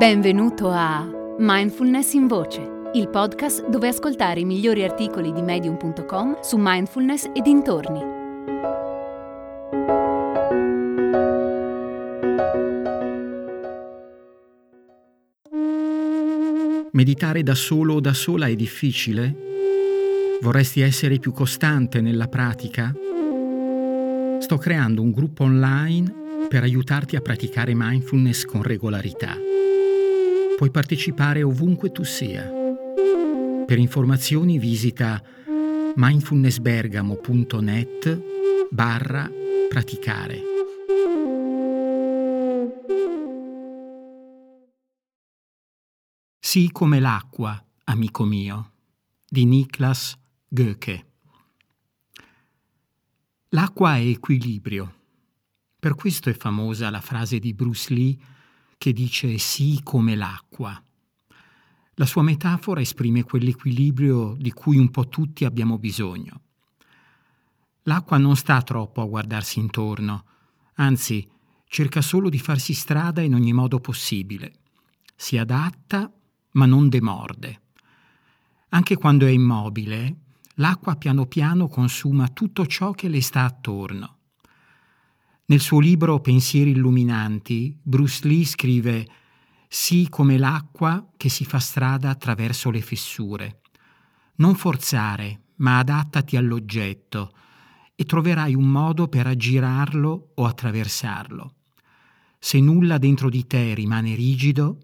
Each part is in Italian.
Benvenuto a Mindfulness in Voce, il podcast dove ascoltare i migliori articoli di medium.com su mindfulness e dintorni. Meditare da solo o da sola è difficile? Vorresti essere più costante nella pratica? Sto creando un gruppo online per aiutarti a praticare mindfulness con regolarità puoi partecipare ovunque tu sia. Per informazioni visita mindfulnessbergamo.net barra praticare. Sii come l'acqua, amico mio, di Niklas Goethe. L'acqua è equilibrio. Per questo è famosa la frase di Bruce Lee che dice sì come l'acqua. La sua metafora esprime quell'equilibrio di cui un po' tutti abbiamo bisogno. L'acqua non sta troppo a guardarsi intorno, anzi cerca solo di farsi strada in ogni modo possibile. Si adatta ma non demorde. Anche quando è immobile, l'acqua piano piano consuma tutto ciò che le sta attorno. Nel suo libro Pensieri illuminanti, Bruce Lee scrive Sii come l'acqua che si fa strada attraverso le fessure. Non forzare, ma adattati all'oggetto e troverai un modo per aggirarlo o attraversarlo. Se nulla dentro di te rimane rigido,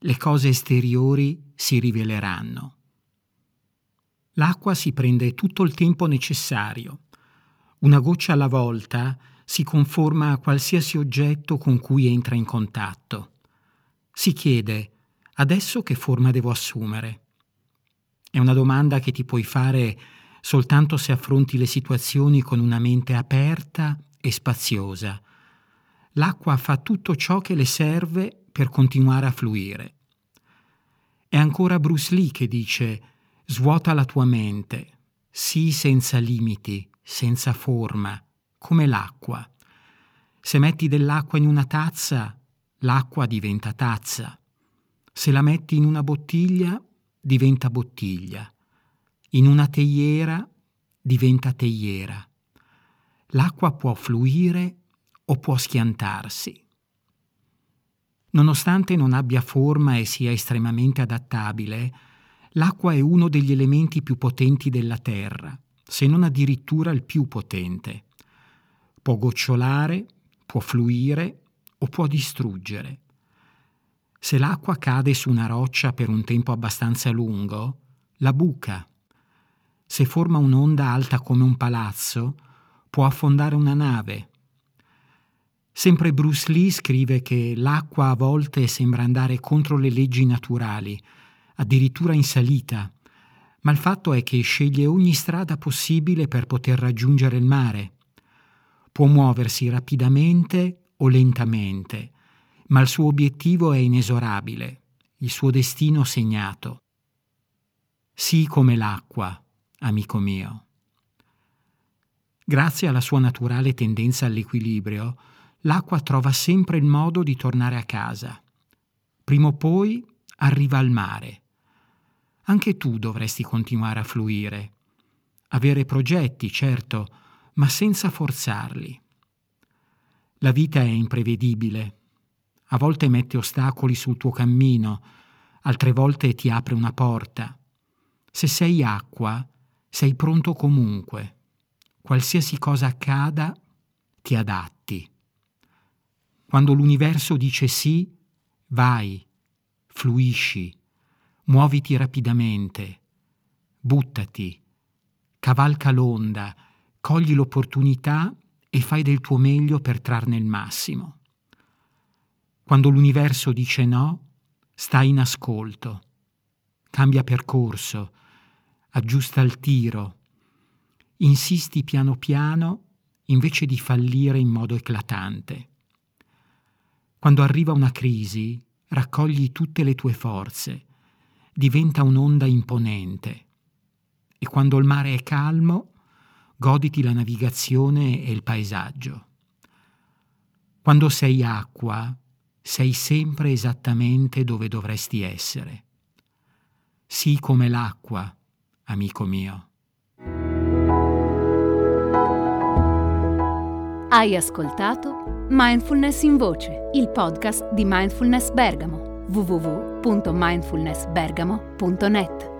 le cose esteriori si riveleranno. L'acqua si prende tutto il tempo necessario. Una goccia alla volta si conforma a qualsiasi oggetto con cui entra in contatto. Si chiede, adesso che forma devo assumere? È una domanda che ti puoi fare soltanto se affronti le situazioni con una mente aperta e spaziosa. L'acqua fa tutto ciò che le serve per continuare a fluire. È ancora Bruce Lee che dice svuota la tua mente, sii senza limiti, senza forma, come l'acqua. Se metti dell'acqua in una tazza, l'acqua diventa tazza. Se la metti in una bottiglia, diventa bottiglia. In una teiera, diventa teiera. L'acqua può fluire o può schiantarsi. Nonostante non abbia forma e sia estremamente adattabile, l'acqua è uno degli elementi più potenti della Terra, se non addirittura il più potente. Può gocciolare, può fluire o può distruggere. Se l'acqua cade su una roccia per un tempo abbastanza lungo, la buca. Se forma un'onda alta come un palazzo, può affondare una nave. Sempre Bruce Lee scrive che l'acqua a volte sembra andare contro le leggi naturali, addirittura in salita, ma il fatto è che sceglie ogni strada possibile per poter raggiungere il mare. Può muoversi rapidamente o lentamente, ma il suo obiettivo è inesorabile, il suo destino segnato. Sii come l'acqua, amico mio. Grazie alla sua naturale tendenza all'equilibrio, l'acqua trova sempre il modo di tornare a casa. Prima o poi arriva al mare. Anche tu dovresti continuare a fluire. Avere progetti, certo, ma senza forzarli. La vita è imprevedibile. A volte mette ostacoli sul tuo cammino, altre volte ti apre una porta. Se sei acqua, sei pronto comunque. Qualsiasi cosa accada, ti adatti. Quando l'universo dice sì, vai, fluisci, muoviti rapidamente, buttati, cavalca l'onda, cogli l'opportunità e fai del tuo meglio per trarne il massimo. Quando l'universo dice no, stai in ascolto, cambia percorso, aggiusta il tiro, insisti piano piano invece di fallire in modo eclatante. Quando arriva una crisi, raccogli tutte le tue forze, diventa un'onda imponente e quando il mare è calmo, goditi la navigazione e il paesaggio. Quando sei acqua, sei sempre esattamente dove dovresti essere. Sii come l'acqua, amico mio. Hai ascoltato Mindfulness in Voce, il podcast di Mindfulness Bergamo, www.mindfulnessbergamo.net.